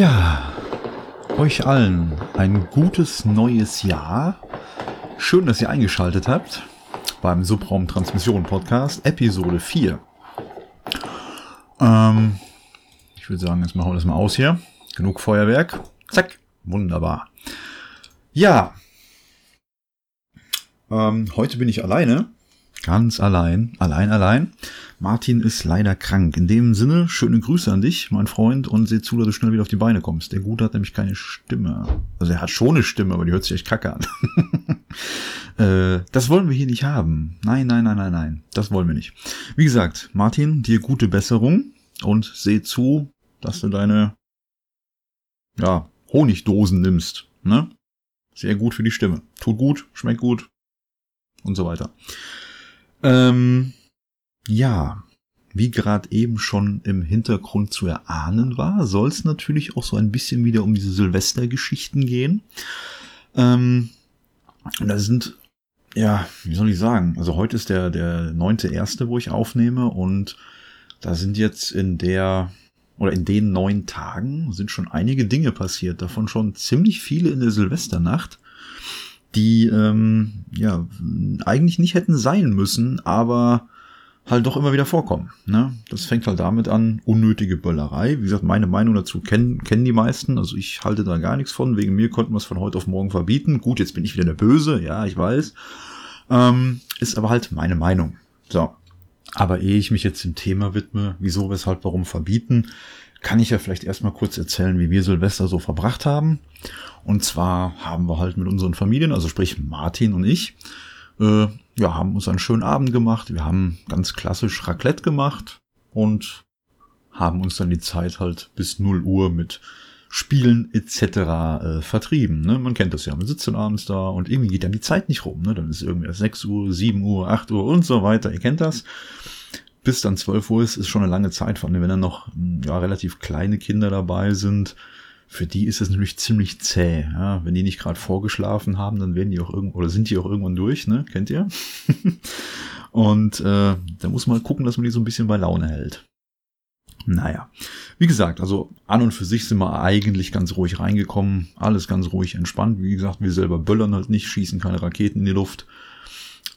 Ja, euch allen ein gutes neues Jahr. Schön, dass ihr eingeschaltet habt beim Subraum Transmission Podcast, Episode 4. Ähm, ich würde sagen, jetzt machen wir das mal aus hier. Genug Feuerwerk. Zack. Wunderbar. Ja. Ähm, heute bin ich alleine. Ganz allein. Allein, allein. Martin ist leider krank. In dem Sinne, schöne Grüße an dich, mein Freund, und seh zu, dass du schnell wieder auf die Beine kommst. Der Gute hat nämlich keine Stimme. Also er hat schon eine Stimme, aber die hört sich echt kacke an. äh, das wollen wir hier nicht haben. Nein, nein, nein, nein, nein. Das wollen wir nicht. Wie gesagt, Martin, dir gute Besserung und seh zu, dass du deine ja, Honigdosen nimmst. Ne? Sehr gut für die Stimme. Tut gut, schmeckt gut und so weiter. Ähm, ja, wie gerade eben schon im Hintergrund zu erahnen war, soll es natürlich auch so ein bisschen wieder um diese Silvestergeschichten gehen. Ähm, da sind, ja, wie soll ich sagen, also heute ist der, der neunte erste, wo ich aufnehme und da sind jetzt in der, oder in den neun Tagen sind schon einige Dinge passiert, davon schon ziemlich viele in der Silvesternacht, die, ähm, ja, eigentlich nicht hätten sein müssen, aber halt doch immer wieder vorkommen. Ne? Das fängt halt damit an, unnötige Böllerei. Wie gesagt, meine Meinung dazu kennen, kennen die meisten. Also ich halte da gar nichts von. Wegen mir konnten wir es von heute auf morgen verbieten. Gut, jetzt bin ich wieder der Böse, ja, ich weiß. Ähm, ist aber halt meine Meinung. So. Aber ehe ich mich jetzt dem Thema widme, wieso, weshalb, warum verbieten, kann ich ja vielleicht erstmal kurz erzählen, wie wir Silvester so verbracht haben. Und zwar haben wir halt mit unseren Familien, also sprich Martin und ich, äh, ja, haben uns einen schönen Abend gemacht. Wir haben ganz klassisch Raclette gemacht und haben uns dann die Zeit halt bis 0 Uhr mit Spielen etc. Äh, vertrieben. Ne? Man kennt das ja, man sitzt dann abends da und irgendwie geht dann die Zeit nicht rum. Ne? Dann ist irgendwie erst 6 Uhr, 7 Uhr, 8 Uhr und so weiter. Ihr kennt das. Bis dann 12 Uhr ist, ist schon eine lange Zeit, vor allem wenn dann noch ja, relativ kleine Kinder dabei sind für die ist es natürlich ziemlich zäh. Ja? Wenn die nicht gerade vorgeschlafen haben, dann werden die auch irgendwo, oder sind die auch irgendwann durch, ne? Kennt ihr? und äh, da muss man gucken, dass man die so ein bisschen bei Laune hält. Naja, wie gesagt, also an und für sich sind wir eigentlich ganz ruhig reingekommen, alles ganz ruhig entspannt. Wie gesagt, wir selber böllern halt nicht, schießen keine Raketen in die Luft.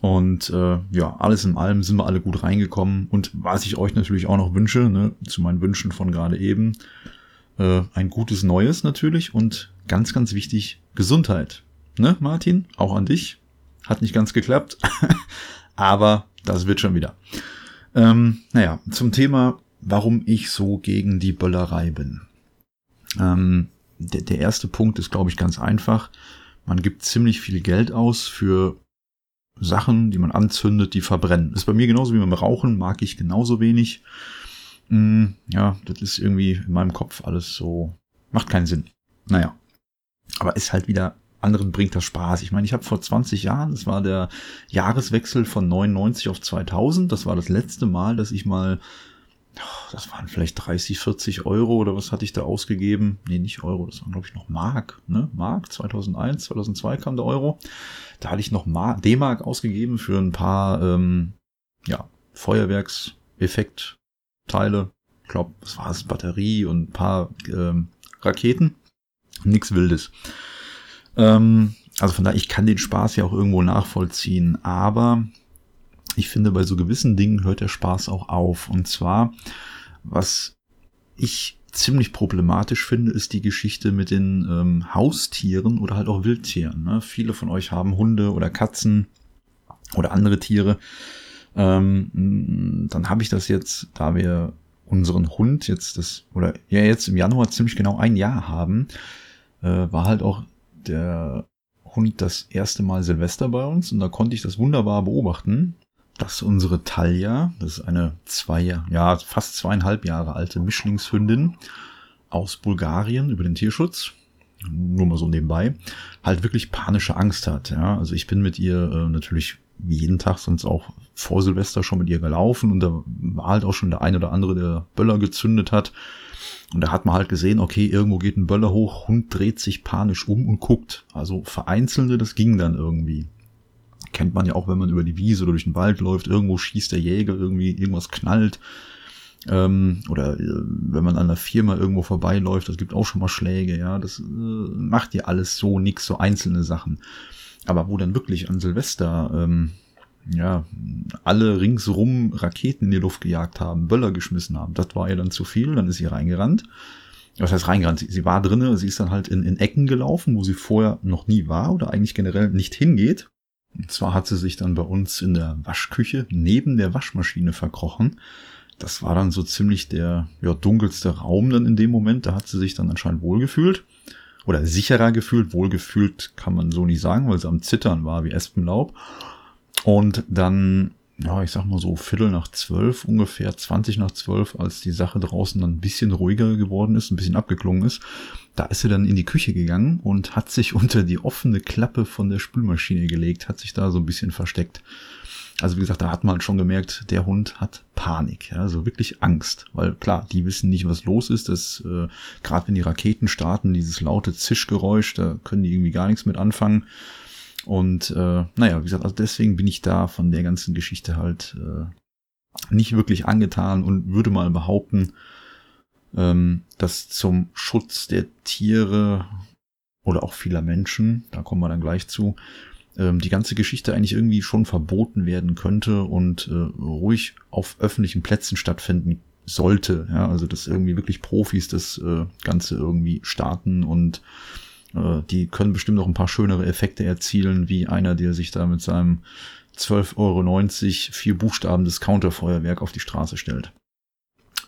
Und äh, ja, alles in allem sind wir alle gut reingekommen. Und was ich euch natürlich auch noch wünsche, ne, zu meinen Wünschen von gerade eben, äh, ein gutes Neues natürlich und ganz, ganz wichtig, Gesundheit. Ne, Martin? Auch an dich. Hat nicht ganz geklappt, aber das wird schon wieder. Ähm, naja, zum Thema, warum ich so gegen die Böllerei bin. Ähm, der, der erste Punkt ist, glaube ich, ganz einfach. Man gibt ziemlich viel Geld aus für Sachen, die man anzündet, die verbrennen. Ist bei mir genauso wie beim Rauchen, mag ich genauso wenig. Mm, ja, das ist irgendwie in meinem Kopf alles so, macht keinen Sinn. Naja. Aber ist halt wieder, anderen bringt das Spaß. Ich meine, ich habe vor 20 Jahren, das war der Jahreswechsel von 99 auf 2000, das war das letzte Mal, dass ich mal, das waren vielleicht 30, 40 Euro oder was hatte ich da ausgegeben? Nee, nicht Euro, das waren glaube ich noch Mark, ne? Mark, 2001, 2002 kam der Euro. Da hatte ich noch D-Mark ausgegeben für ein paar, ähm, ja, Feuerwerkseffekt Teile. Ich glaube, was war es? Batterie und ein paar ähm, Raketen. Nix Wildes. Ähm, also von daher, ich kann den Spaß ja auch irgendwo nachvollziehen, aber ich finde, bei so gewissen Dingen hört der Spaß auch auf. Und zwar, was ich ziemlich problematisch finde, ist die Geschichte mit den ähm, Haustieren oder halt auch Wildtieren. Ne? Viele von euch haben Hunde oder Katzen oder andere Tiere. Ähm, dann habe ich das jetzt, da wir unseren Hund jetzt das, oder ja, jetzt im Januar ziemlich genau ein Jahr haben, äh, war halt auch der Hund das erste Mal Silvester bei uns und da konnte ich das wunderbar beobachten, dass unsere Talia, das ist eine zwei, ja, fast zweieinhalb Jahre alte Mischlingshündin aus Bulgarien über den Tierschutz, nur mal so nebenbei, halt wirklich panische Angst hat. Ja, also ich bin mit ihr äh, natürlich jeden Tag sonst auch vor Silvester schon mit ihr gelaufen und da war halt auch schon der eine oder andere, der Böller gezündet hat. Und da hat man halt gesehen, okay, irgendwo geht ein Böller hoch, Hund dreht sich panisch um und guckt. Also vereinzelte, das ging dann irgendwie. Kennt man ja auch, wenn man über die Wiese oder durch den Wald läuft, irgendwo schießt der Jäger, irgendwie irgendwas knallt. Ähm, oder äh, wenn man an einer Firma irgendwo vorbeiläuft, das gibt auch schon mal Schläge, ja. Das äh, macht ja alles so nix, so einzelne Sachen. Aber wo dann wirklich an Silvester, ähm, ja, alle ringsrum Raketen in die Luft gejagt haben, Böller geschmissen haben, das war ihr dann zu viel, dann ist sie reingerannt. Was heißt reingerannt? Sie, sie war drinne, sie ist dann halt in, in Ecken gelaufen, wo sie vorher noch nie war oder eigentlich generell nicht hingeht. Und zwar hat sie sich dann bei uns in der Waschküche neben der Waschmaschine verkrochen das war dann so ziemlich der ja, dunkelste Raum dann in dem Moment. Da hat sie sich dann anscheinend wohlgefühlt. Oder sicherer gefühlt. Wohlgefühlt kann man so nicht sagen, weil sie am Zittern war wie Espenlaub. Und dann, ja, ich sag mal so Viertel nach zwölf, ungefähr 20 nach zwölf, als die Sache draußen dann ein bisschen ruhiger geworden ist, ein bisschen abgeklungen ist, da ist sie dann in die Küche gegangen und hat sich unter die offene Klappe von der Spülmaschine gelegt, hat sich da so ein bisschen versteckt. Also wie gesagt, da hat man schon gemerkt, der Hund hat Panik, ja, also wirklich Angst, weil klar, die wissen nicht, was los ist. Das äh, gerade wenn die Raketen starten, dieses laute Zischgeräusch, da können die irgendwie gar nichts mit anfangen. Und äh, naja, wie gesagt, also deswegen bin ich da von der ganzen Geschichte halt äh, nicht wirklich angetan und würde mal behaupten, ähm, dass zum Schutz der Tiere oder auch vieler Menschen, da kommen wir dann gleich zu, ähm, die ganze Geschichte eigentlich irgendwie schon verboten werden könnte und äh, ruhig auf öffentlichen Plätzen stattfinden sollte. Ja, also dass irgendwie wirklich Profis das äh, Ganze irgendwie starten und äh, die können bestimmt noch ein paar schönere Effekte erzielen, wie einer, der sich da mit seinem 12,90 Euro vier Buchstaben Discounter-Feuerwerk auf die Straße stellt.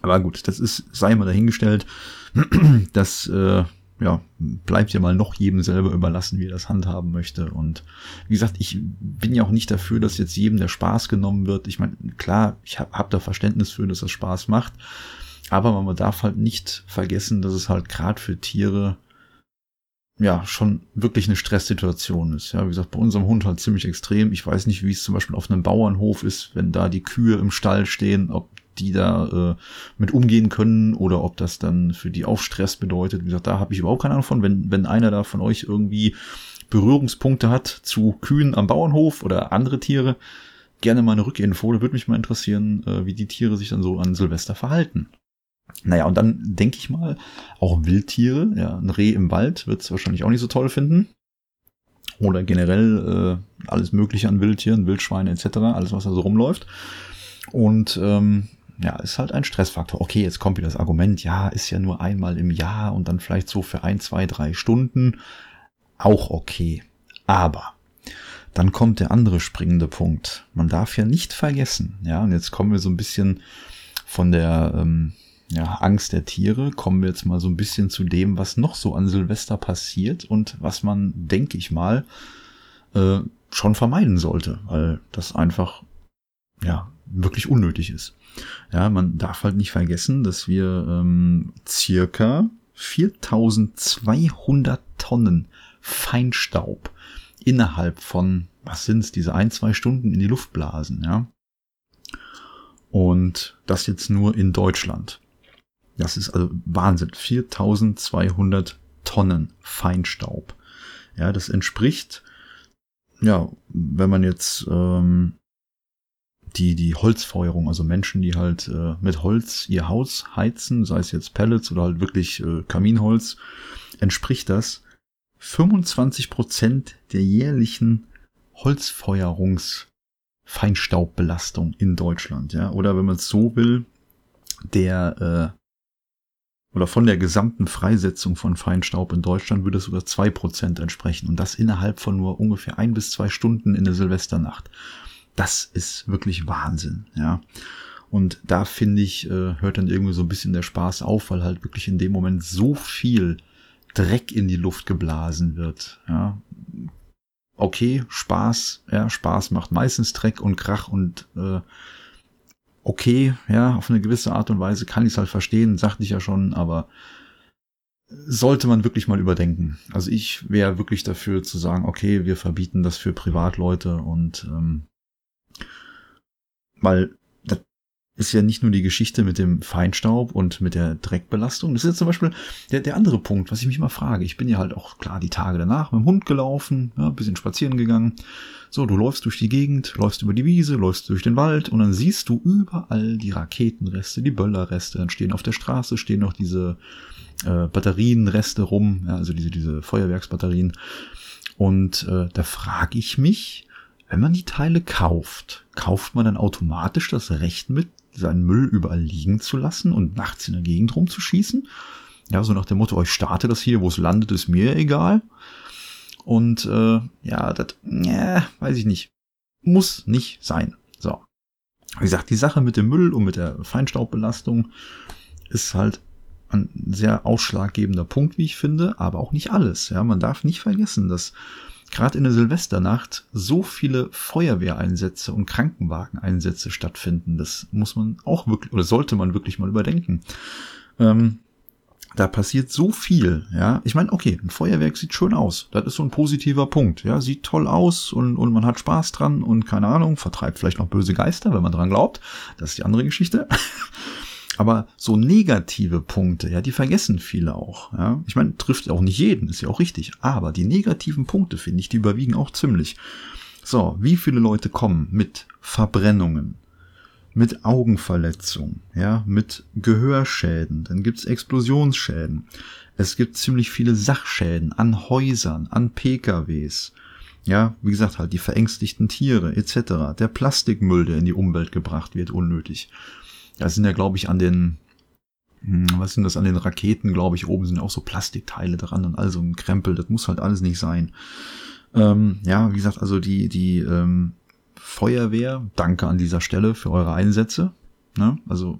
Aber gut, das ist, sei mal dahingestellt. Das äh, ja, bleibt ja mal noch jedem selber überlassen, wie er das handhaben möchte. Und wie gesagt, ich bin ja auch nicht dafür, dass jetzt jedem der Spaß genommen wird. Ich meine, klar, ich habe hab da Verständnis für, dass das Spaß macht. Aber man darf halt nicht vergessen, dass es halt gerade für Tiere ja schon wirklich eine Stresssituation ist. Ja, wie gesagt, bei unserem Hund halt ziemlich extrem. Ich weiß nicht, wie es zum Beispiel auf einem Bauernhof ist, wenn da die Kühe im Stall stehen, ob die da äh, mit umgehen können oder ob das dann für die auch Stress bedeutet. Wie gesagt, da habe ich überhaupt keine Ahnung von. Wenn, wenn einer da von euch irgendwie Berührungspunkte hat zu Kühen am Bauernhof oder andere Tiere, gerne mal eine Rückinfo. Da würde mich mal interessieren, äh, wie die Tiere sich dann so an Silvester verhalten. Naja, und dann denke ich mal, auch Wildtiere, ja, ein Reh im Wald wird es wahrscheinlich auch nicht so toll finden. Oder generell äh, alles Mögliche an Wildtieren, Wildschweine etc., alles, was da so rumläuft. Und ähm, ja, ist halt ein Stressfaktor. Okay, jetzt kommt wieder das Argument, ja, ist ja nur einmal im Jahr und dann vielleicht so für ein, zwei, drei Stunden. Auch okay. Aber dann kommt der andere springende Punkt. Man darf ja nicht vergessen, ja, und jetzt kommen wir so ein bisschen von der ähm, ja, Angst der Tiere, kommen wir jetzt mal so ein bisschen zu dem, was noch so an Silvester passiert und was man, denke ich mal, äh, schon vermeiden sollte, weil das einfach ja wirklich unnötig ist. Ja, man darf halt nicht vergessen, dass wir ähm, circa 4200 Tonnen Feinstaub innerhalb von, was sind's, diese ein, zwei Stunden in die Luft blasen, ja. Und das jetzt nur in Deutschland. Das ist also Wahnsinn. 4200 Tonnen Feinstaub. Ja, das entspricht, ja, wenn man jetzt ähm, die, die Holzfeuerung, also Menschen, die halt äh, mit Holz ihr Haus heizen, sei es jetzt Pellets oder halt wirklich äh, Kaminholz, entspricht das 25 Prozent der jährlichen Holzfeuerungsfeinstaubbelastung in Deutschland, ja. Oder wenn man es so will, der äh, oder von der gesamten Freisetzung von Feinstaub in Deutschland würde es sogar zwei Prozent entsprechen. Und das innerhalb von nur ungefähr ein bis zwei Stunden in der Silvesternacht das ist wirklich Wahnsinn, ja. Und da finde ich, äh, hört dann irgendwie so ein bisschen der Spaß auf, weil halt wirklich in dem Moment so viel Dreck in die Luft geblasen wird, ja. Okay, Spaß, ja, Spaß macht meistens Dreck und Krach und äh, okay, ja, auf eine gewisse Art und Weise kann ich es halt verstehen, sagte ich ja schon, aber sollte man wirklich mal überdenken. Also ich wäre wirklich dafür zu sagen, okay, wir verbieten das für Privatleute und ähm, weil das ist ja nicht nur die Geschichte mit dem Feinstaub und mit der Dreckbelastung. Das ist jetzt zum Beispiel der, der andere Punkt, was ich mich mal frage. Ich bin ja halt auch klar die Tage danach mit dem Hund gelaufen, ja, bisschen spazieren gegangen. So, du läufst durch die Gegend, läufst über die Wiese, läufst durch den Wald und dann siehst du überall die Raketenreste, die Böllerreste. Dann stehen auf der Straße, stehen noch diese äh, Batterienreste rum, ja, also diese, diese Feuerwerksbatterien. Und äh, da frage ich mich, wenn man die Teile kauft, kauft man dann automatisch das Recht mit, seinen Müll überall liegen zu lassen und nachts in der Gegend rumzuschießen. Ja, so nach dem Motto, ich starte das hier, wo es landet, ist mir egal. Und äh, ja, das, ja, weiß ich nicht. Muss nicht sein. So. Wie gesagt, die Sache mit dem Müll und mit der Feinstaubbelastung ist halt ein sehr ausschlaggebender Punkt, wie ich finde, aber auch nicht alles. Ja, man darf nicht vergessen, dass gerade in der Silvesternacht so viele Feuerwehreinsätze und Krankenwageneinsätze stattfinden. Das muss man auch wirklich oder sollte man wirklich mal überdenken. Ähm, da passiert so viel, ja. Ich meine, okay, ein Feuerwerk sieht schön aus. Das ist so ein positiver Punkt, ja. Sieht toll aus und, und man hat Spaß dran und keine Ahnung, vertreibt vielleicht noch böse Geister, wenn man dran glaubt. Das ist die andere Geschichte. Aber so negative Punkte, ja, die vergessen viele auch. Ja. Ich meine, trifft auch nicht jeden, ist ja auch richtig. Aber die negativen Punkte, finde ich, die überwiegen auch ziemlich. So, wie viele Leute kommen mit Verbrennungen, mit Augenverletzungen, ja, mit Gehörschäden, dann gibt's Explosionsschäden. Es gibt ziemlich viele Sachschäden an Häusern, an PKWs. Ja, wie gesagt, halt die verängstigten Tiere etc. Der Plastikmüll, der in die Umwelt gebracht wird, unnötig. Das sind ja, glaube ich, an den, hm, was sind das, an den Raketen, glaube ich, oben sind auch so Plastikteile dran und all so ein Krempel. Das muss halt alles nicht sein. Ähm, ja, wie gesagt, also die, die ähm, Feuerwehr, danke an dieser Stelle für eure Einsätze. Ne? Also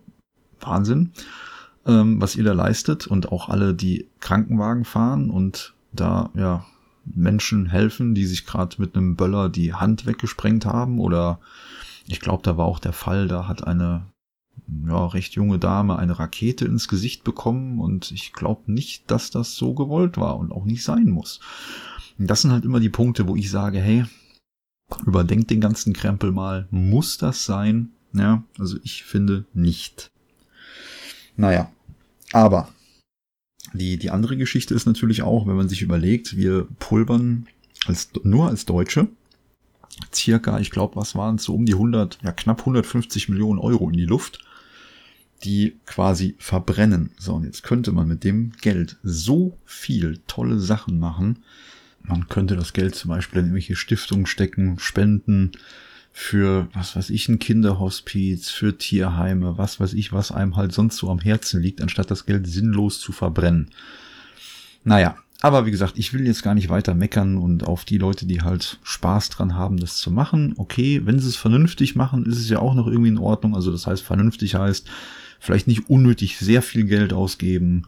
Wahnsinn, ähm, was ihr da leistet und auch alle, die Krankenwagen fahren und da ja Menschen helfen, die sich gerade mit einem Böller die Hand weggesprengt haben oder ich glaube, da war auch der Fall, da hat eine ja, recht junge Dame eine Rakete ins Gesicht bekommen und ich glaube nicht, dass das so gewollt war und auch nicht sein muss. Das sind halt immer die Punkte, wo ich sage, hey, überdenkt den ganzen Krempel mal, muss das sein? Ja, also ich finde nicht. Naja, aber die, die andere Geschichte ist natürlich auch, wenn man sich überlegt, wir pulvern als, nur als Deutsche circa, ich glaube, was waren es, so um die 100, ja knapp 150 Millionen Euro in die Luft die quasi verbrennen. So, und jetzt könnte man mit dem Geld so viel tolle Sachen machen. Man könnte das Geld zum Beispiel in irgendwelche Stiftungen stecken, spenden für, was weiß ich, ein Kinderhospiz, für Tierheime, was weiß ich, was einem halt sonst so am Herzen liegt, anstatt das Geld sinnlos zu verbrennen. Naja, aber wie gesagt, ich will jetzt gar nicht weiter meckern und auf die Leute, die halt Spaß dran haben, das zu machen. Okay, wenn sie es vernünftig machen, ist es ja auch noch irgendwie in Ordnung. Also das heißt, vernünftig heißt, vielleicht nicht unnötig sehr viel Geld ausgeben,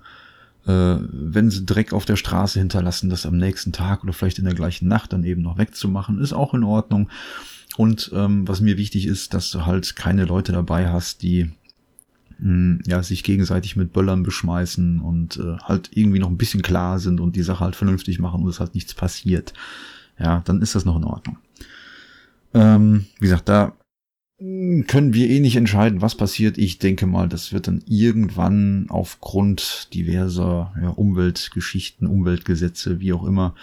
äh, wenn sie Dreck auf der Straße hinterlassen, das am nächsten Tag oder vielleicht in der gleichen Nacht dann eben noch wegzumachen, ist auch in Ordnung. Und ähm, was mir wichtig ist, dass du halt keine Leute dabei hast, die ja sich gegenseitig mit Böllern beschmeißen und äh, halt irgendwie noch ein bisschen klar sind und die Sache halt vernünftig machen und es halt nichts passiert. Ja, dann ist das noch in Ordnung. Ähm, wie gesagt, da können wir eh nicht entscheiden, was passiert. Ich denke mal, das wird dann irgendwann aufgrund diverser ja, Umweltgeschichten, Umweltgesetze, wie auch immer,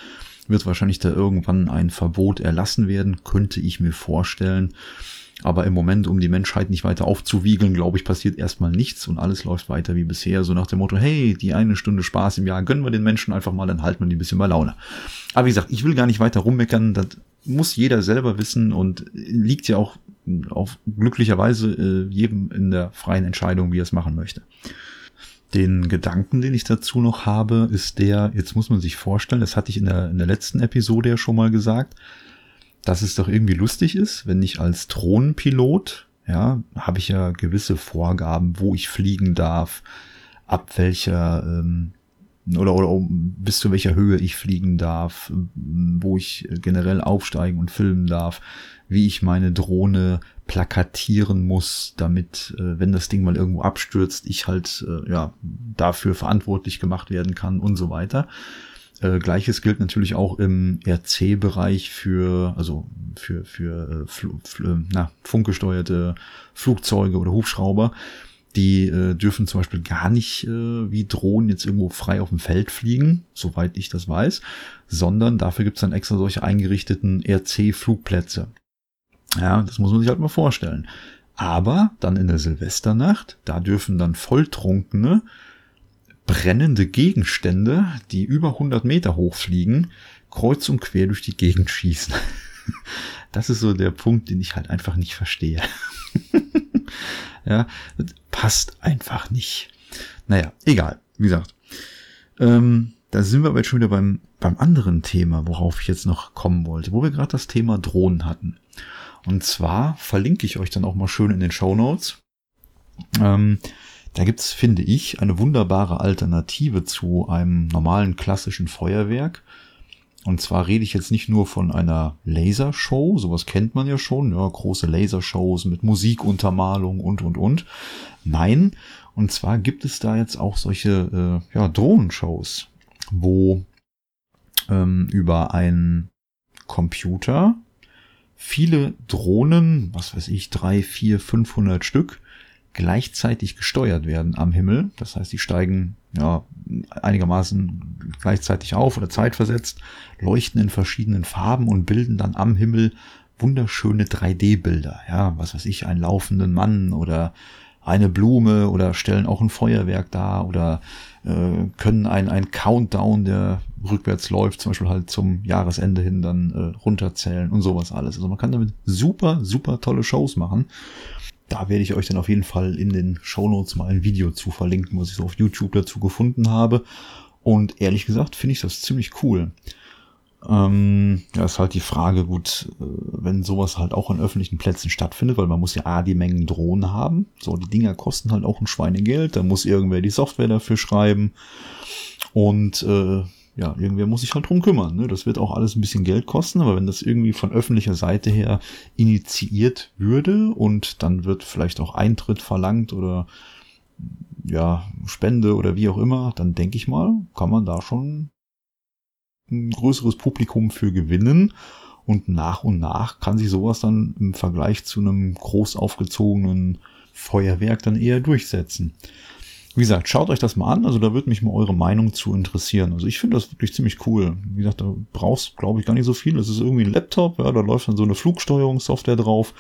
wird wahrscheinlich da irgendwann ein Verbot erlassen werden, könnte ich mir vorstellen. Aber im Moment, um die Menschheit nicht weiter aufzuwiegeln, glaube ich, passiert erstmal nichts und alles läuft weiter wie bisher. So nach dem Motto, hey, die eine Stunde Spaß im Jahr gönnen wir den Menschen einfach mal, dann halten wir die ein bisschen bei Laune. Aber wie gesagt, ich will gar nicht weiter rummeckern. Das muss jeder selber wissen und liegt ja auch auf glücklicherweise äh, jedem in der freien Entscheidung, wie er es machen möchte. Den Gedanken, den ich dazu noch habe, ist der, jetzt muss man sich vorstellen, das hatte ich in der, in der letzten Episode ja schon mal gesagt, dass es doch irgendwie lustig ist, wenn ich als Drohnenpilot, ja, habe ich ja gewisse Vorgaben, wo ich fliegen darf, ab welcher ähm, oder, oder bis zu welcher Höhe ich fliegen darf, wo ich generell aufsteigen und filmen darf, wie ich meine Drohne plakatieren muss, damit, äh, wenn das Ding mal irgendwo abstürzt, ich halt äh, ja dafür verantwortlich gemacht werden kann und so weiter. Äh, Gleiches gilt natürlich auch im RC-Bereich für, also für, für äh, Fl Fl na, funkgesteuerte Flugzeuge oder Hubschrauber. Die äh, dürfen zum Beispiel gar nicht äh, wie Drohnen jetzt irgendwo frei auf dem Feld fliegen, soweit ich das weiß, sondern dafür gibt's dann extra solche eingerichteten RC-Flugplätze. Ja, das muss man sich halt mal vorstellen. Aber dann in der Silvesternacht, da dürfen dann Volltrunkene brennende Gegenstände, die über 100 Meter hoch fliegen, kreuz und quer durch die Gegend schießen. Das ist so der Punkt, den ich halt einfach nicht verstehe. ja, passt einfach nicht. Naja, egal. Wie gesagt, ähm, da sind wir aber jetzt schon wieder beim, beim anderen Thema, worauf ich jetzt noch kommen wollte, wo wir gerade das Thema Drohnen hatten. Und zwar verlinke ich euch dann auch mal schön in den Show Notes. Ähm, da gibt's, finde ich, eine wunderbare Alternative zu einem normalen klassischen Feuerwerk. Und zwar rede ich jetzt nicht nur von einer Lasershow, sowas kennt man ja schon, ja, große Lasershows mit Musikuntermalung und, und, und. Nein, und zwar gibt es da jetzt auch solche äh, ja, Drohnenshows, wo ähm, über einen Computer viele Drohnen, was weiß ich, drei, vier, 500 Stück, gleichzeitig gesteuert werden am Himmel. Das heißt, die steigen ja einigermaßen gleichzeitig auf oder zeitversetzt, leuchten in verschiedenen Farben und bilden dann am Himmel wunderschöne 3D-Bilder. Ja, was weiß ich, einen laufenden Mann oder eine Blume oder stellen auch ein Feuerwerk dar oder äh, können ein, ein Countdown, der rückwärts läuft, zum Beispiel halt zum Jahresende hin dann äh, runterzählen und sowas alles. Also man kann damit super, super tolle Shows machen. Da werde ich euch dann auf jeden Fall in den Show Notes mal ein Video zu verlinken, was ich so auf YouTube dazu gefunden habe. Und ehrlich gesagt finde ich das ziemlich cool. Ähm, ja, ist halt die Frage, gut, äh, wenn sowas halt auch an öffentlichen Plätzen stattfindet, weil man muss ja A, die Mengen Drohnen haben. So, die Dinger kosten halt auch ein Schweinegeld. Da muss irgendwer die Software dafür schreiben. Und äh, ja, irgendwer muss sich halt drum kümmern. Ne? Das wird auch alles ein bisschen Geld kosten, aber wenn das irgendwie von öffentlicher Seite her initiiert würde und dann wird vielleicht auch Eintritt verlangt oder ja, Spende oder wie auch immer, dann denke ich mal, kann man da schon ein größeres Publikum für gewinnen. Und nach und nach kann sich sowas dann im Vergleich zu einem groß aufgezogenen Feuerwerk dann eher durchsetzen. Wie gesagt, schaut euch das mal an. Also da würde mich mal eure Meinung zu interessieren. Also ich finde das wirklich ziemlich cool. Wie gesagt, da brauchst, glaube ich, gar nicht so viel. Das ist irgendwie ein Laptop, ja, da läuft dann so eine Flugsteuerungssoftware drauf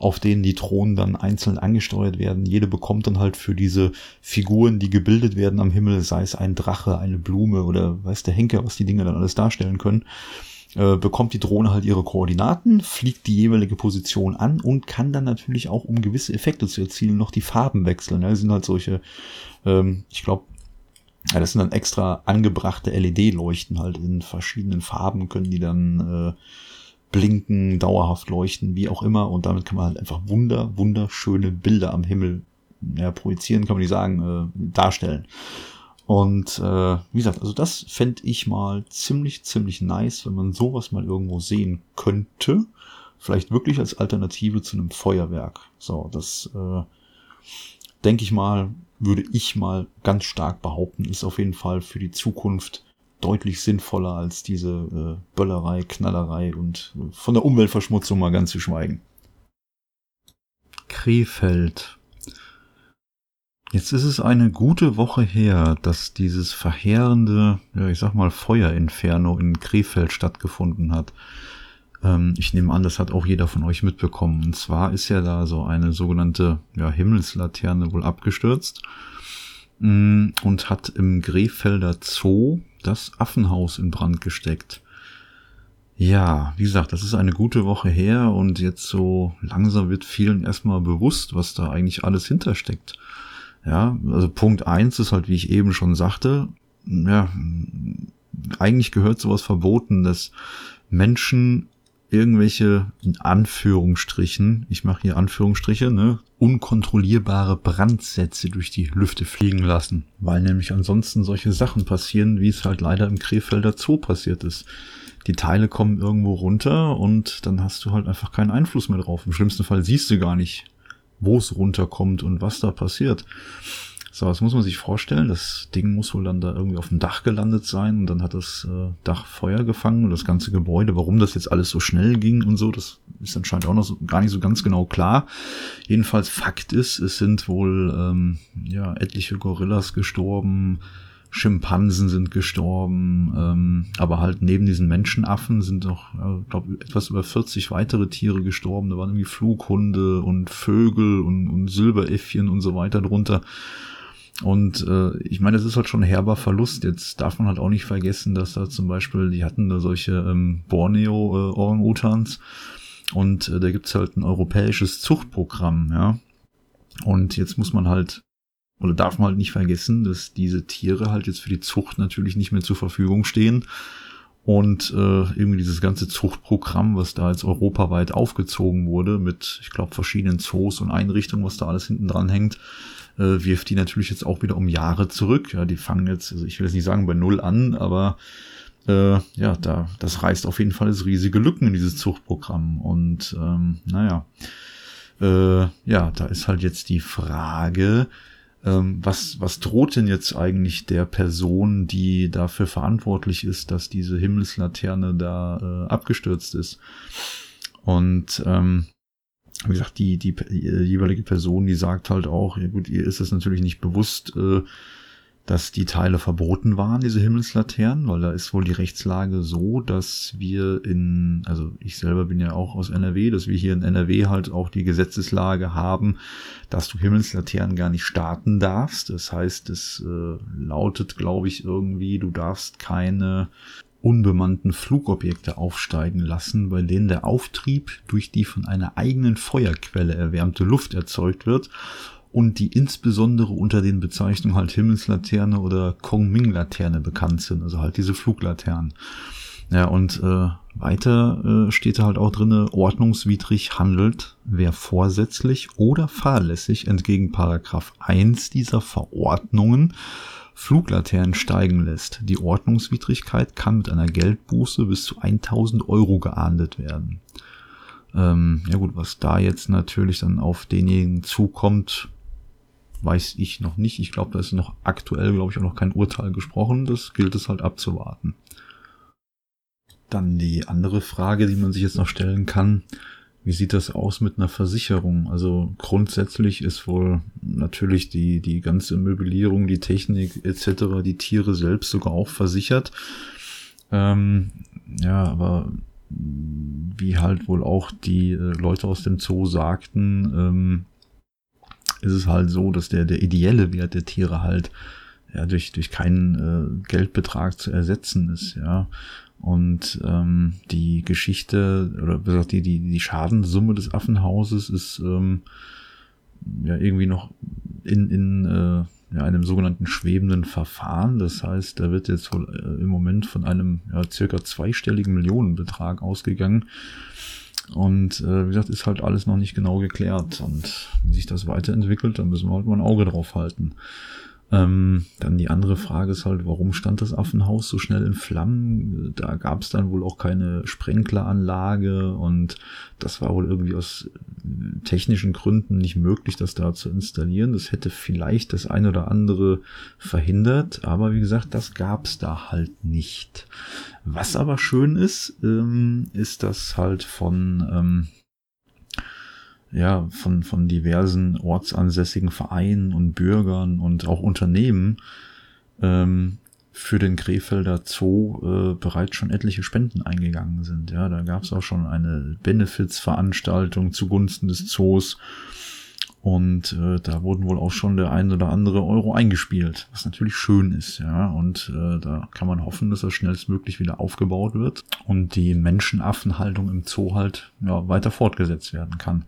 auf denen die Drohnen dann einzeln angesteuert werden. Jede bekommt dann halt für diese Figuren, die gebildet werden am Himmel, sei es ein Drache, eine Blume oder weiß der Henker, was die Dinge dann alles darstellen können, äh, bekommt die Drohne halt ihre Koordinaten, fliegt die jeweilige Position an und kann dann natürlich auch, um gewisse Effekte zu erzielen, noch die Farben wechseln. Das sind halt solche, ähm, ich glaube, das sind dann extra angebrachte LED-Leuchten halt in verschiedenen Farben, können die dann äh, blinken, dauerhaft leuchten, wie auch immer. Und damit kann man halt einfach wunder, wunderschöne Bilder am Himmel ja, projizieren, kann man nicht sagen, äh, darstellen. Und äh, wie gesagt, also das fände ich mal ziemlich, ziemlich nice, wenn man sowas mal irgendwo sehen könnte. Vielleicht wirklich als Alternative zu einem Feuerwerk. So, das äh, denke ich mal, würde ich mal ganz stark behaupten, ist auf jeden Fall für die Zukunft deutlich sinnvoller als diese äh, Böllerei, Knallerei und äh, von der Umweltverschmutzung mal ganz zu schweigen. Krefeld. Jetzt ist es eine gute Woche her, dass dieses verheerende, ja, ich sag mal, Feuerinferno in Krefeld stattgefunden hat. Ähm, ich nehme an, das hat auch jeder von euch mitbekommen. Und zwar ist ja da so eine sogenannte ja, Himmelslaterne wohl abgestürzt mh, mm, und hat im Krefelder Zoo das Affenhaus in Brand gesteckt. Ja, wie gesagt, das ist eine gute Woche her und jetzt so langsam wird vielen erstmal bewusst, was da eigentlich alles hintersteckt. Ja, also Punkt eins ist halt, wie ich eben schon sagte, ja, eigentlich gehört sowas verboten, dass Menschen irgendwelche, in Anführungsstrichen, ich mache hier Anführungsstriche, ne, unkontrollierbare Brandsätze durch die Lüfte fliegen lassen, weil nämlich ansonsten solche Sachen passieren, wie es halt leider im Krefelder Zoo passiert ist. Die Teile kommen irgendwo runter und dann hast du halt einfach keinen Einfluss mehr drauf. Im schlimmsten Fall siehst du gar nicht, wo es runterkommt und was da passiert. So, das muss man sich vorstellen. Das Ding muss wohl dann da irgendwie auf dem Dach gelandet sein und dann hat das äh, Dach Feuer gefangen und das ganze Gebäude. Warum das jetzt alles so schnell ging und so, das ist anscheinend auch noch so, gar nicht so ganz genau klar. Jedenfalls Fakt ist, es sind wohl ähm, ja etliche Gorillas gestorben, Schimpansen sind gestorben, ähm, aber halt neben diesen Menschenaffen sind noch, äh, glaube etwas über 40 weitere Tiere gestorben. Da waren irgendwie Flughunde und Vögel und, und Silberäffchen und so weiter drunter. Und äh, ich meine, das ist halt schon ein herber Verlust. Jetzt darf man halt auch nicht vergessen, dass da zum Beispiel, die hatten da solche ähm, Borneo-Orang-Utans äh, und äh, da gibt's halt ein europäisches Zuchtprogramm, ja. Und jetzt muss man halt oder darf man halt nicht vergessen, dass diese Tiere halt jetzt für die Zucht natürlich nicht mehr zur Verfügung stehen. Und äh, irgendwie dieses ganze Zuchtprogramm, was da jetzt europaweit aufgezogen wurde, mit, ich glaube, verschiedenen Zoos und Einrichtungen, was da alles hinten dran hängt, äh, wirft die natürlich jetzt auch wieder um Jahre zurück. Ja, die fangen jetzt, also ich will jetzt nicht sagen bei null an, aber äh, ja, da, das reißt auf jeden Fall jetzt riesige Lücken in dieses Zuchtprogramm. Und ähm, naja, äh, ja, da ist halt jetzt die Frage, was, was droht denn jetzt eigentlich der Person, die dafür verantwortlich ist, dass diese Himmelslaterne da äh, abgestürzt ist? Und ähm, wie gesagt, die, die, die jeweilige Person, die sagt halt auch, ja gut, ihr ist es natürlich nicht bewusst, äh, dass die Teile verboten waren, diese Himmelslaternen, weil da ist wohl die Rechtslage so, dass wir in, also ich selber bin ja auch aus NRW, dass wir hier in NRW halt auch die Gesetzeslage haben, dass du Himmelslaternen gar nicht starten darfst. Das heißt, es äh, lautet, glaube ich, irgendwie, du darfst keine unbemannten Flugobjekte aufsteigen lassen, bei denen der Auftrieb durch die von einer eigenen Feuerquelle erwärmte Luft erzeugt wird und die insbesondere unter den Bezeichnungen halt Himmelslaterne oder Kongming-Laterne bekannt sind, also halt diese Fluglaternen. Ja, und äh, weiter äh, steht da halt auch drinne, ordnungswidrig handelt, wer vorsätzlich oder fahrlässig entgegen Paragraph 1 dieser Verordnungen Fluglaternen steigen lässt. Die Ordnungswidrigkeit kann mit einer Geldbuße bis zu 1000 Euro geahndet werden. Ähm, ja gut, was da jetzt natürlich dann auf denjenigen zukommt, weiß ich noch nicht. Ich glaube, da ist noch aktuell, glaube ich, auch noch kein Urteil gesprochen. Das gilt es halt abzuwarten. Dann die andere Frage, die man sich jetzt noch stellen kann. Wie sieht das aus mit einer Versicherung? Also grundsätzlich ist wohl natürlich die, die ganze Möblierung, die Technik etc., die Tiere selbst sogar auch versichert. Ähm, ja, aber wie halt wohl auch die äh, Leute aus dem Zoo sagten, ähm, ist es halt so, dass der, der ideelle Wert der Tiere halt ja, durch, durch keinen äh, Geldbetrag zu ersetzen ist, ja. Und ähm, die Geschichte oder besser die, die, die Schadenssumme des Affenhauses ist ähm, ja irgendwie noch in, in äh, ja, einem sogenannten schwebenden Verfahren. Das heißt, da wird jetzt wohl äh, im Moment von einem ja, circa zweistelligen Millionenbetrag ausgegangen. Und äh, wie gesagt, ist halt alles noch nicht genau geklärt. Und wie sich das weiterentwickelt, dann müssen wir halt mal ein Auge drauf halten. Ähm, dann die andere Frage ist halt, warum stand das Affenhaus so schnell in Flammen? Da gab es dann wohl auch keine Sprenkleranlage und das war wohl irgendwie aus äh, technischen Gründen nicht möglich, das da zu installieren. Das hätte vielleicht das eine oder andere verhindert, aber wie gesagt, das gab es da halt nicht. Was aber schön ist, ähm, ist, dass halt von ähm, ja, von, von diversen ortsansässigen Vereinen und Bürgern und auch Unternehmen ähm, für den Krefelder Zoo äh, bereits schon etliche Spenden eingegangen sind. Ja, da gab es auch schon eine Benefits-Veranstaltung zugunsten des Zoos. Und äh, da wurden wohl auch schon der ein oder andere Euro eingespielt, was natürlich schön ist, ja. Und äh, da kann man hoffen, dass das schnellstmöglich wieder aufgebaut wird und die Menschenaffenhaltung im Zoo halt ja, weiter fortgesetzt werden kann.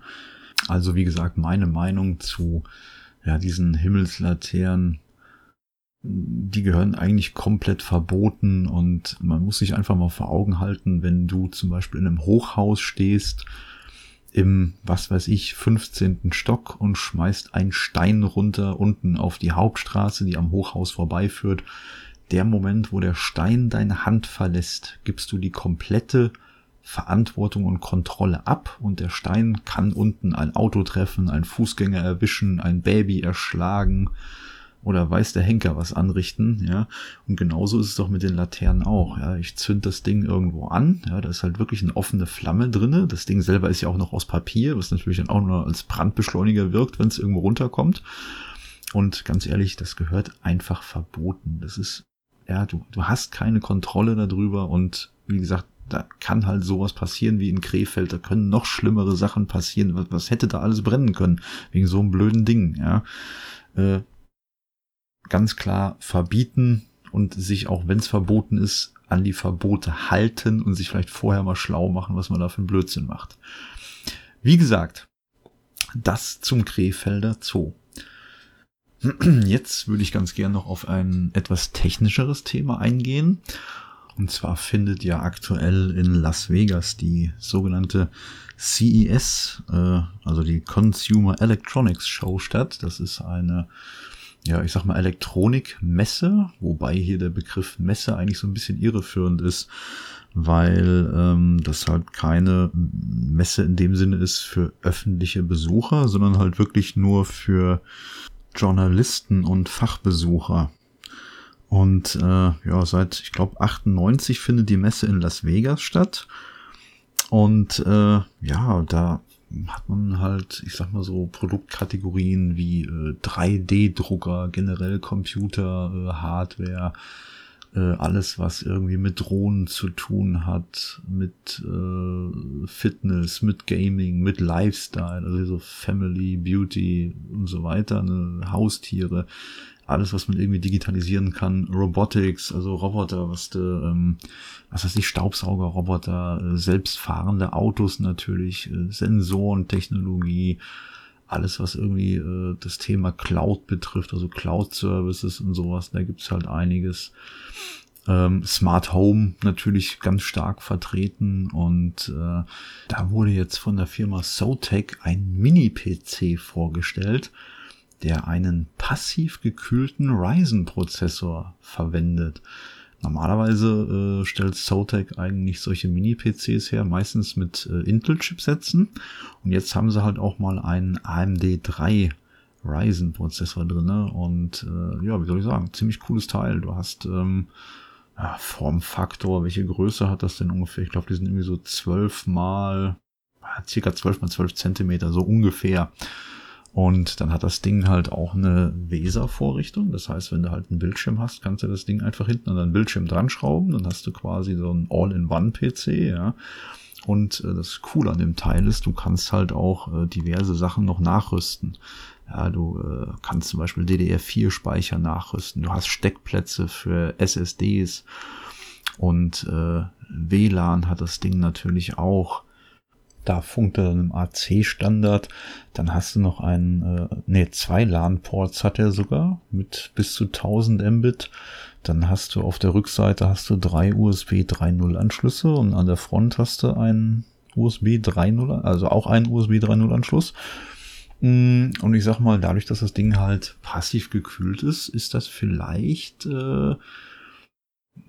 Also wie gesagt, meine Meinung zu ja, diesen Himmelslaternen, die gehören eigentlich komplett verboten und man muss sich einfach mal vor Augen halten, wenn du zum Beispiel in einem Hochhaus stehst, im, was weiß ich, 15. Stock und schmeißt einen Stein runter unten auf die Hauptstraße, die am Hochhaus vorbeiführt. Der Moment, wo der Stein deine Hand verlässt, gibst du die komplette Verantwortung und Kontrolle ab und der Stein kann unten ein Auto treffen, ein Fußgänger erwischen, ein Baby erschlagen, oder weiß der Henker was anrichten, ja. Und genauso ist es doch mit den Laternen auch, ja. Ich zünd das Ding irgendwo an, ja, da ist halt wirklich eine offene Flamme drinne. Das Ding selber ist ja auch noch aus Papier, was natürlich dann auch nur als Brandbeschleuniger wirkt, wenn es irgendwo runterkommt. Und ganz ehrlich, das gehört einfach verboten. Das ist, ja, du, du hast keine Kontrolle darüber und wie gesagt, da kann halt sowas passieren wie in Krefeld. Da können noch schlimmere Sachen passieren. Was, was hätte da alles brennen können? Wegen so einem blöden Ding, ja. Äh, ganz klar verbieten und sich auch, wenn es verboten ist, an die Verbote halten und sich vielleicht vorher mal schlau machen, was man da für einen Blödsinn macht. Wie gesagt, das zum Krefelder Zoo. Jetzt würde ich ganz gern noch auf ein etwas technischeres Thema eingehen. Und zwar findet ja aktuell in Las Vegas die sogenannte CES, äh, also die Consumer Electronics Show statt. Das ist eine, ja, ich sag mal Elektronikmesse, wobei hier der Begriff Messe eigentlich so ein bisschen irreführend ist, weil ähm, das halt keine Messe in dem Sinne ist für öffentliche Besucher, sondern halt wirklich nur für Journalisten und Fachbesucher. Und äh, ja, seit, ich glaube, 98 findet die Messe in Las Vegas statt. Und äh, ja, da hat man halt, ich sag mal so, Produktkategorien wie äh, 3D-Drucker, generell Computer, äh, Hardware, äh, alles, was irgendwie mit Drohnen zu tun hat, mit äh, Fitness, mit Gaming, mit Lifestyle, also so Family, Beauty und so weiter, ne, Haustiere alles, was man irgendwie digitalisieren kann, Robotics, also Roboter, was de, ähm, was weiß ich, Staubsaugerroboter, äh, selbstfahrende Autos natürlich, äh, Sensoren, Technologie, alles, was irgendwie äh, das Thema Cloud betrifft, also Cloud-Services und sowas, da gibt's halt einiges. Ähm, Smart Home natürlich ganz stark vertreten und äh, da wurde jetzt von der Firma Sotec ein Mini-PC vorgestellt der einen passiv gekühlten Ryzen-Prozessor verwendet. Normalerweise äh, stellt Zotac eigentlich solche Mini-PCs her, meistens mit äh, Intel-Chipsätzen. Und jetzt haben sie halt auch mal einen AMD 3 Ryzen-Prozessor drinne Und äh, ja, wie soll ich sagen, ziemlich cooles Teil. Du hast ähm, ja, Formfaktor, welche Größe hat das denn ungefähr? Ich glaube, die sind irgendwie so 12 mal, circa 12 mal 12 Zentimeter, so ungefähr. Und dann hat das Ding halt auch eine VESA-Vorrichtung. Das heißt, wenn du halt einen Bildschirm hast, kannst du das Ding einfach hinten an deinen Bildschirm dran schrauben. Dann hast du quasi so ein All-in-One-PC, ja. Und äh, das Coole an dem Teil ist, du kannst halt auch äh, diverse Sachen noch nachrüsten. Ja, du äh, kannst zum Beispiel DDR4-Speicher nachrüsten. Du hast Steckplätze für SSDs und äh, WLAN hat das Ding natürlich auch da funkt er dann im AC-Standard. Dann hast du noch einen, äh, nee, zwei LAN-Ports hat er sogar mit bis zu 1000 Mbit. Dann hast du auf der Rückseite hast du drei USB 3.0 Anschlüsse und an der Front hast du einen USB 3.0, also auch einen USB 3.0 Anschluss. Mm, und ich sag mal, dadurch, dass das Ding halt passiv gekühlt ist, ist das vielleicht äh,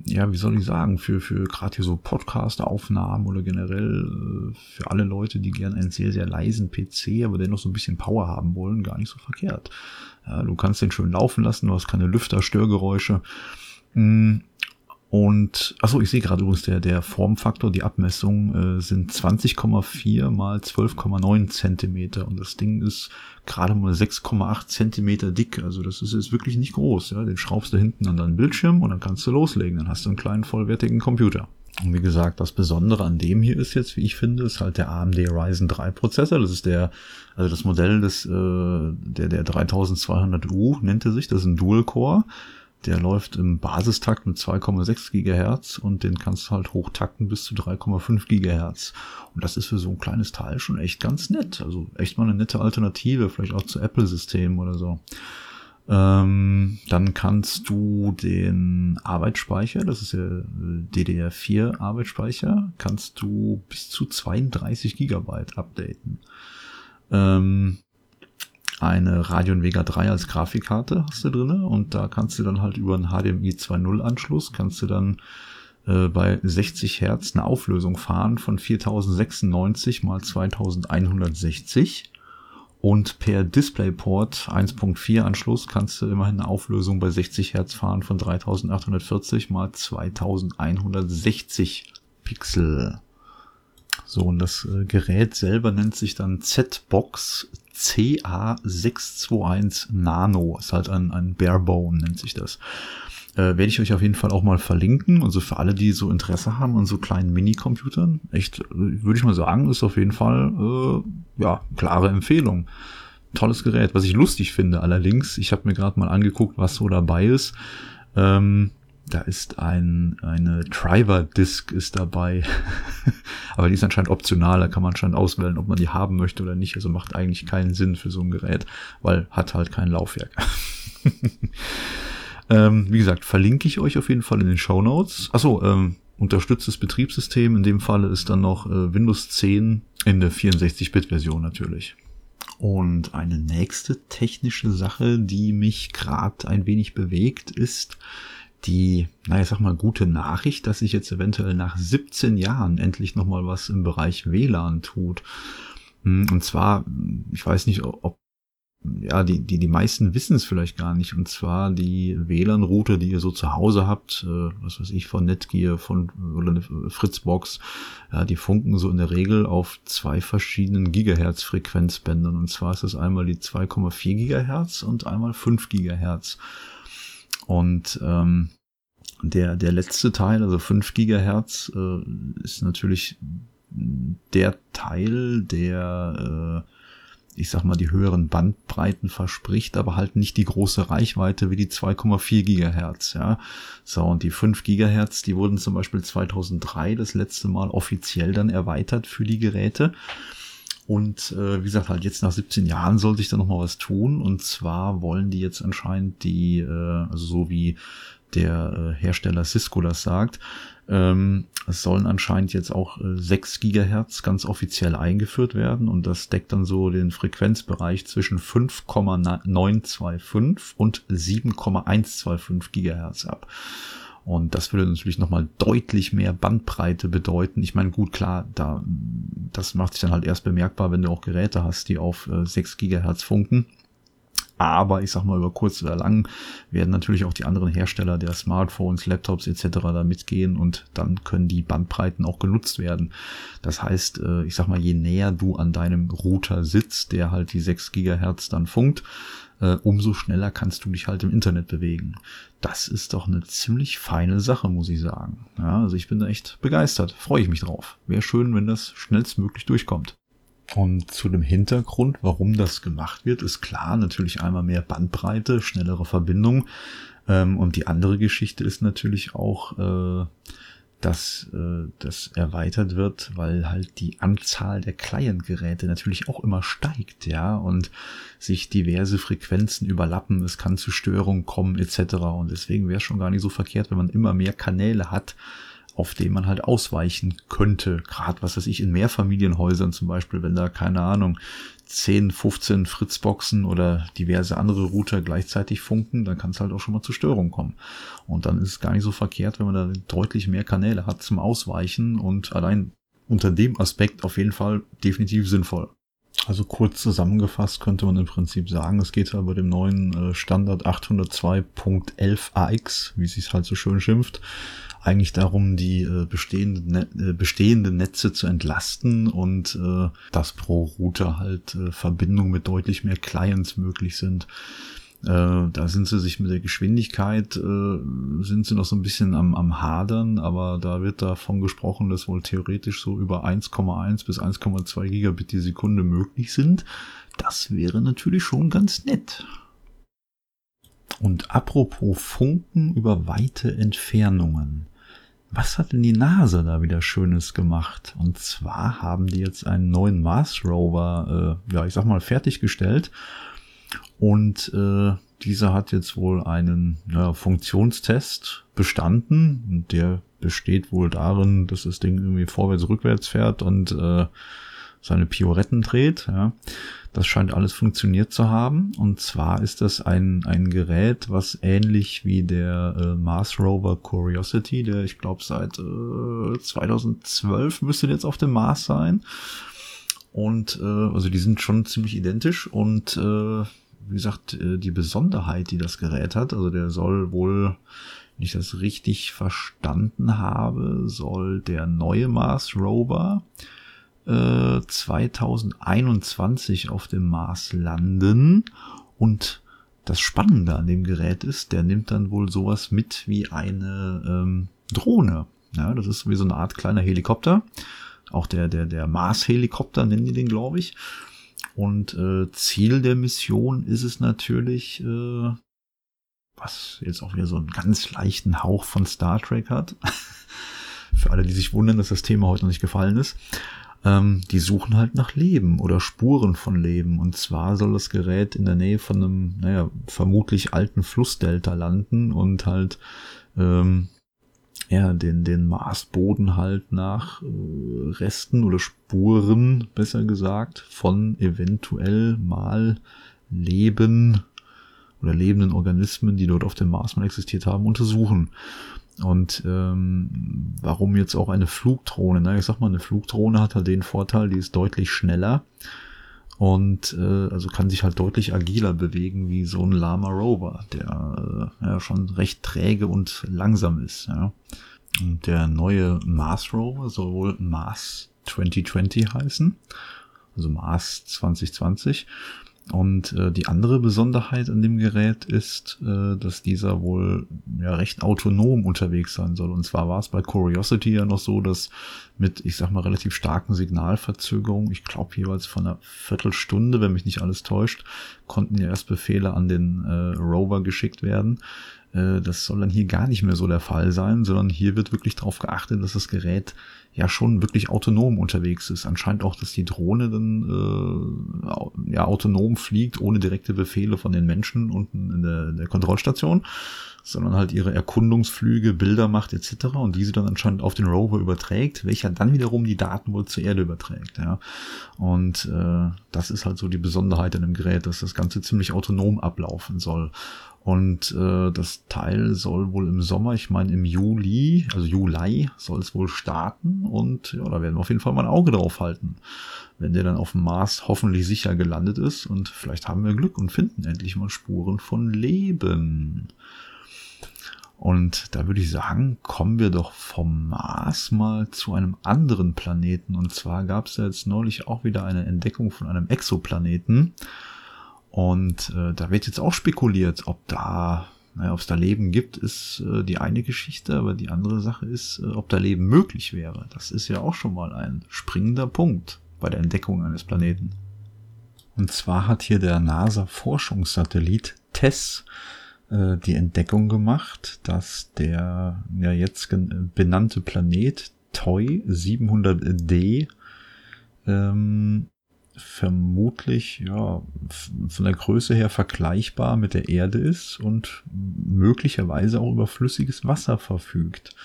ja, wie soll ich sagen, für, für gerade hier so Podcast-Aufnahmen oder generell äh, für alle Leute, die gern einen sehr, sehr leisen PC, aber dennoch so ein bisschen Power haben wollen, gar nicht so verkehrt. Ja, du kannst den schön laufen lassen, du hast keine Lüfter, Störgeräusche. Mm, und, achso, ich sehe gerade übrigens, der, der Formfaktor, die Abmessung äh, sind 20,4 mal 12,9 Zentimeter und das Ding ist gerade mal 6,8 Zentimeter dick. Also das ist jetzt wirklich nicht groß. Ja? Den schraubst du hinten an deinen Bildschirm und dann kannst du loslegen. Dann hast du einen kleinen vollwertigen Computer. Und wie gesagt, das Besondere an dem hier ist jetzt, wie ich finde, ist halt der AMD Ryzen 3 Prozessor. Das ist der, also das Modell des, äh, der, der 3200U nennt er sich. Das ist ein Dual Core. Der läuft im Basistakt mit 2,6 Gigahertz und den kannst du halt hochtakten bis zu 3,5 Gigahertz. Und das ist für so ein kleines Teil schon echt ganz nett. Also echt mal eine nette Alternative, vielleicht auch zu Apple-Systemen oder so. Ähm, dann kannst du den Arbeitsspeicher, das ist ja DDR4 Arbeitsspeicher, kannst du bis zu 32 Gigabyte updaten. Ähm, eine Radeon Vega 3 als Grafikkarte hast du drinne und da kannst du dann halt über einen HDMI 2.0 Anschluss kannst du dann äh, bei 60 Hertz eine Auflösung fahren von 4096 mal 2160 Und per DisplayPort 1.4 Anschluss kannst du immerhin eine Auflösung bei 60 Hertz fahren von 3840 mal 2160 Pixel. So, und das äh, Gerät selber nennt sich dann Z-Box CA621 Nano. Ist halt ein, ein Barebone, nennt sich das. Äh, werde ich euch auf jeden Fall auch mal verlinken. Also für alle, die so Interesse haben an so kleinen Mini-Computern, echt, würde ich mal sagen, ist auf jeden Fall, äh, ja, klare Empfehlung. Tolles Gerät. Was ich lustig finde allerdings, ich habe mir gerade mal angeguckt, was so dabei ist. Ähm, da ist ein, eine Driver-Disk ist dabei. Aber die ist anscheinend optional, da kann man anscheinend auswählen, ob man die haben möchte oder nicht. Also macht eigentlich keinen Sinn für so ein Gerät, weil hat halt kein Laufwerk. ähm, wie gesagt, verlinke ich euch auf jeden Fall in den Show Notes. Achso, ähm, unterstütztes Betriebssystem. In dem Falle ist dann noch äh, Windows 10 in der 64-Bit-Version natürlich. Und eine nächste technische Sache, die mich gerade ein wenig bewegt, ist die, naja, sag mal, gute Nachricht, dass sich jetzt eventuell nach 17 Jahren endlich nochmal was im Bereich WLAN tut. Hm, und zwar, ich weiß nicht, ob ja, die, die, die meisten wissen es vielleicht gar nicht. Und zwar die WLAN-Route, die ihr so zu Hause habt, äh, was weiß ich, von Netgear, von eine Fritzbox, ja, die funken so in der Regel auf zwei verschiedenen Gigahertz-Frequenzbändern. Und zwar ist das einmal die 2,4 Gigahertz und einmal 5 Gigahertz. Und ähm, der, der letzte Teil, also 5 Gigahertz, äh, ist natürlich der Teil, der, äh, ich sag mal, die höheren Bandbreiten verspricht, aber halt nicht die große Reichweite wie die 2,4 Gigahertz, ja. So, und die 5 Gigahertz, die wurden zum Beispiel 2003 das letzte Mal offiziell dann erweitert für die Geräte. Und äh, wie gesagt, halt jetzt nach 17 Jahren soll sich da nochmal was tun. Und zwar wollen die jetzt anscheinend die, äh, also so wie der äh, Hersteller Cisco das sagt, ähm, es sollen anscheinend jetzt auch äh, 6 Gigahertz ganz offiziell eingeführt werden und das deckt dann so den Frequenzbereich zwischen 5,925 und 7,125 Gigahertz ab. Und das würde natürlich nochmal deutlich mehr Bandbreite bedeuten. Ich meine, gut, klar, da, das macht sich dann halt erst bemerkbar, wenn du auch Geräte hast, die auf äh, 6 Gigahertz funken. Aber ich sag mal, über kurz oder lang werden natürlich auch die anderen Hersteller der Smartphones, Laptops etc. da mitgehen und dann können die Bandbreiten auch genutzt werden. Das heißt, äh, ich sag mal, je näher du an deinem Router sitzt, der halt die 6 Gigahertz dann funkt, äh, umso schneller kannst du dich halt im Internet bewegen. Das ist doch eine ziemlich feine Sache, muss ich sagen. Ja, also ich bin da echt begeistert, freue ich mich drauf. Wäre schön, wenn das schnellstmöglich durchkommt. Und zu dem Hintergrund, warum das gemacht wird, ist klar, natürlich einmal mehr Bandbreite, schnellere Verbindung. Ähm, und die andere Geschichte ist natürlich auch, äh, dass äh, das erweitert wird, weil halt die Anzahl der Client-Geräte natürlich auch immer steigt, ja, und sich diverse Frequenzen überlappen, es kann zu Störungen kommen etc. Und deswegen wäre es schon gar nicht so verkehrt, wenn man immer mehr Kanäle hat, auf denen man halt ausweichen könnte. Gerade was weiß ich, in Mehrfamilienhäusern zum Beispiel, wenn da, keine Ahnung, 10, 15 Fritzboxen oder diverse andere Router gleichzeitig funken, dann kann es halt auch schon mal zu Störungen kommen. Und dann ist es gar nicht so verkehrt, wenn man da deutlich mehr Kanäle hat zum Ausweichen und allein unter dem Aspekt auf jeden Fall definitiv sinnvoll. Also kurz zusammengefasst könnte man im Prinzip sagen, es geht ja bei dem neuen äh, Standard 802.11 AX, wie es sich halt so schön schimpft, eigentlich darum, die äh, bestehenden, Net äh, bestehenden Netze zu entlasten und äh, dass pro Router halt Verbindungen mit deutlich mehr Clients möglich sind. Äh, da sind sie sich mit der Geschwindigkeit, äh, sind sie noch so ein bisschen am, am Hadern, aber da wird davon gesprochen, dass wohl theoretisch so über 1,1 bis 1,2 Gigabit die Sekunde möglich sind. Das wäre natürlich schon ganz nett. Und apropos Funken über weite Entfernungen was hat denn die NASA da wieder Schönes gemacht? Und zwar haben die jetzt einen neuen Mars Rover, äh, ja, ich sag mal, fertiggestellt. Und äh, dieser hat jetzt wohl einen ja, Funktionstest bestanden. Der besteht wohl darin, dass das Ding irgendwie vorwärts, rückwärts fährt und äh, seine Pioretten dreht. Ja. Das scheint alles funktioniert zu haben. Und zwar ist das ein, ein Gerät, was ähnlich wie der äh, Mars Rover Curiosity, der ich glaube seit äh, 2012 müsste jetzt auf dem Mars sein. Und äh, also die sind schon ziemlich identisch und äh, wie gesagt, äh, die Besonderheit, die das Gerät hat, also der soll wohl, wenn ich das richtig verstanden habe, soll der neue Mars Rover äh, 2021 auf dem Mars landen und das Spannende an dem Gerät ist, der nimmt dann wohl sowas mit wie eine ähm, Drohne. Ja, das ist wie so eine Art kleiner Helikopter. Auch der, der, der Mars-Helikopter nennen die den, glaube ich. Und äh, Ziel der Mission ist es natürlich, äh, was jetzt auch wieder so einen ganz leichten Hauch von Star Trek hat. Für alle, die sich wundern, dass das Thema heute noch nicht gefallen ist. Ähm, die suchen halt nach Leben oder Spuren von Leben. Und zwar soll das Gerät in der Nähe von einem, naja, vermutlich alten Flussdelta landen und halt ähm, ja, den, den Marsboden halt nach äh, Resten oder Spuren, besser gesagt, von eventuell mal Leben oder lebenden Organismen, die dort auf dem Mars mal existiert haben, untersuchen. Und ähm, warum jetzt auch eine Flugdrohne? Na, ich sag mal, eine Flugdrohne hat halt den Vorteil, die ist deutlich schneller und äh, also kann sich halt deutlich agiler bewegen wie so ein Lama Rover, der äh, ja schon recht träge und langsam ist. Ja. Und der neue Mars Rover soll wohl Mars 2020 heißen, also Mars 2020. Und äh, die andere Besonderheit an dem Gerät ist, äh, dass dieser wohl ja recht autonom unterwegs sein soll. Und zwar war es bei Curiosity ja noch so, dass mit, ich sag mal, relativ starken Signalverzögerungen, ich glaube jeweils von einer Viertelstunde, wenn mich nicht alles täuscht, konnten ja erst Befehle an den äh, Rover geschickt werden. Äh, das soll dann hier gar nicht mehr so der Fall sein, sondern hier wird wirklich darauf geachtet, dass das Gerät ja schon wirklich autonom unterwegs ist. Anscheinend auch, dass die Drohne dann äh, ja autonom fliegt, ohne direkte Befehle von den Menschen unten in der, der Kontrollstation, sondern halt ihre Erkundungsflüge, Bilder macht etc. und diese dann anscheinend auf den Rover überträgt, welcher dann wiederum die Daten wohl zur Erde überträgt. Ja. Und äh, das ist halt so die Besonderheit an dem Gerät, dass das Ganze ziemlich autonom ablaufen soll. Und äh, das Teil soll wohl im Sommer, ich meine im Juli, also Juli, soll es wohl starten. Und ja, da werden wir auf jeden Fall mal ein Auge drauf halten. Wenn der dann auf dem Mars hoffentlich sicher gelandet ist. Und vielleicht haben wir Glück und finden endlich mal Spuren von Leben. Und da würde ich sagen, kommen wir doch vom Mars mal zu einem anderen Planeten. Und zwar gab es ja jetzt neulich auch wieder eine Entdeckung von einem Exoplaneten. Und äh, da wird jetzt auch spekuliert, ob da, naja, ob es da Leben gibt, ist äh, die eine Geschichte, aber die andere Sache ist, äh, ob da Leben möglich wäre. Das ist ja auch schon mal ein springender Punkt bei der Entdeckung eines Planeten. Und zwar hat hier der NASA-Forschungssatellit TESS äh, die Entdeckung gemacht, dass der ja jetzt benannte Planet TOI 700d ähm, vermutlich ja von der Größe her vergleichbar mit der Erde ist und möglicherweise auch über flüssiges Wasser verfügt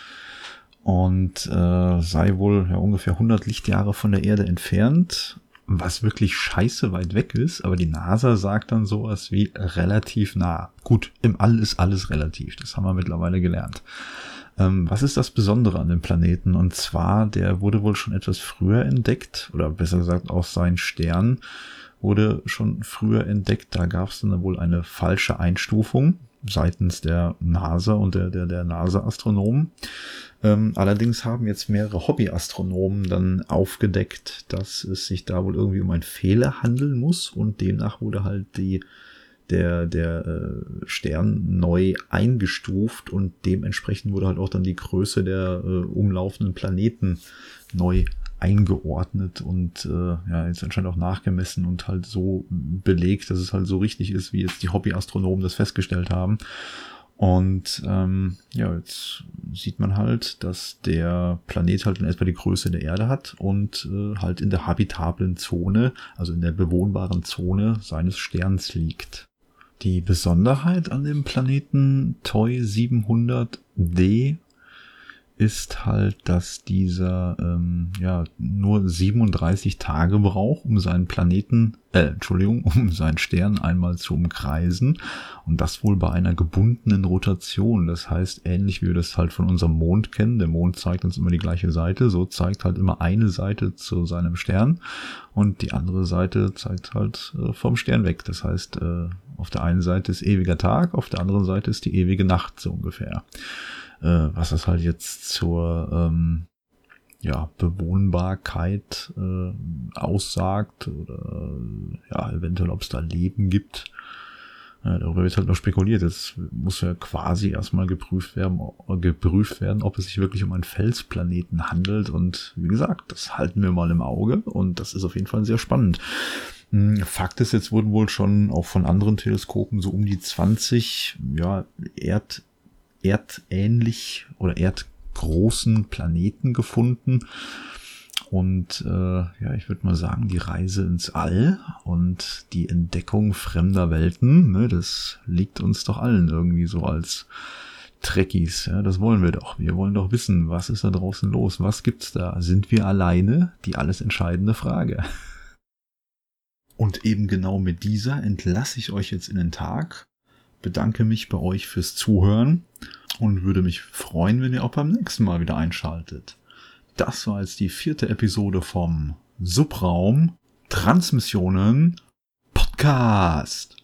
und äh, sei wohl ja ungefähr 100 Lichtjahre von der Erde entfernt, was wirklich scheiße weit weg ist, aber die NASA sagt dann sowas wie relativ nah. Gut, im All ist alles relativ, das haben wir mittlerweile gelernt. Ähm, was ist das Besondere an dem Planeten? Und zwar, der wurde wohl schon etwas früher entdeckt, oder besser gesagt auch sein Stern wurde schon früher entdeckt. Da gab es dann wohl eine falsche Einstufung seitens der NASA und der, der, der NASA-Astronomen. Ähm, allerdings haben jetzt mehrere Hobby-Astronomen dann aufgedeckt, dass es sich da wohl irgendwie um einen Fehler handeln muss und demnach wurde halt die der, der äh, Stern neu eingestuft und dementsprechend wurde halt auch dann die Größe der äh, umlaufenden Planeten neu eingeordnet und äh, ja, jetzt anscheinend auch nachgemessen und halt so belegt, dass es halt so richtig ist, wie jetzt die Hobbyastronomen das festgestellt haben. Und ähm, ja, jetzt sieht man halt, dass der Planet halt in etwa die Größe der Erde hat und äh, halt in der habitablen Zone, also in der bewohnbaren Zone seines Sterns liegt. Die Besonderheit an dem Planeten Toy 700D ist halt, dass dieser ähm, ja nur 37 Tage braucht, um seinen Planeten, äh, Entschuldigung, um seinen Stern einmal zu umkreisen. Und das wohl bei einer gebundenen Rotation. Das heißt, ähnlich wie wir das halt von unserem Mond kennen. Der Mond zeigt uns immer die gleiche Seite. So zeigt halt immer eine Seite zu seinem Stern und die andere Seite zeigt halt äh, vom Stern weg. Das heißt, äh, auf der einen Seite ist ewiger Tag, auf der anderen Seite ist die ewige Nacht so ungefähr äh, was das halt jetzt zur ähm, ja, Bewohnbarkeit äh, aussagt oder ja, eventuell ob es da Leben gibt. Äh, darüber wird halt noch spekuliert. Es muss ja quasi erstmal geprüft werden, geprüft werden, ob es sich wirklich um einen Felsplaneten handelt. Und wie gesagt, das halten wir mal im Auge und das ist auf jeden Fall sehr spannend. Hm, Fakt ist, jetzt wurden wohl schon auch von anderen Teleskopen so um die 20 ja, Erd erdähnlich oder erdgroßen Planeten gefunden. Und äh, ja, ich würde mal sagen, die Reise ins All und die Entdeckung fremder Welten, ne, das liegt uns doch allen irgendwie so als Trekkies. Ja, das wollen wir doch. Wir wollen doch wissen, was ist da draußen los? Was gibt's da? Sind wir alleine? Die alles entscheidende Frage. Und eben genau mit dieser entlasse ich euch jetzt in den Tag bedanke mich bei euch fürs Zuhören und würde mich freuen, wenn ihr auch beim nächsten Mal wieder einschaltet. Das war jetzt die vierte Episode vom Subraum Transmissionen Podcast.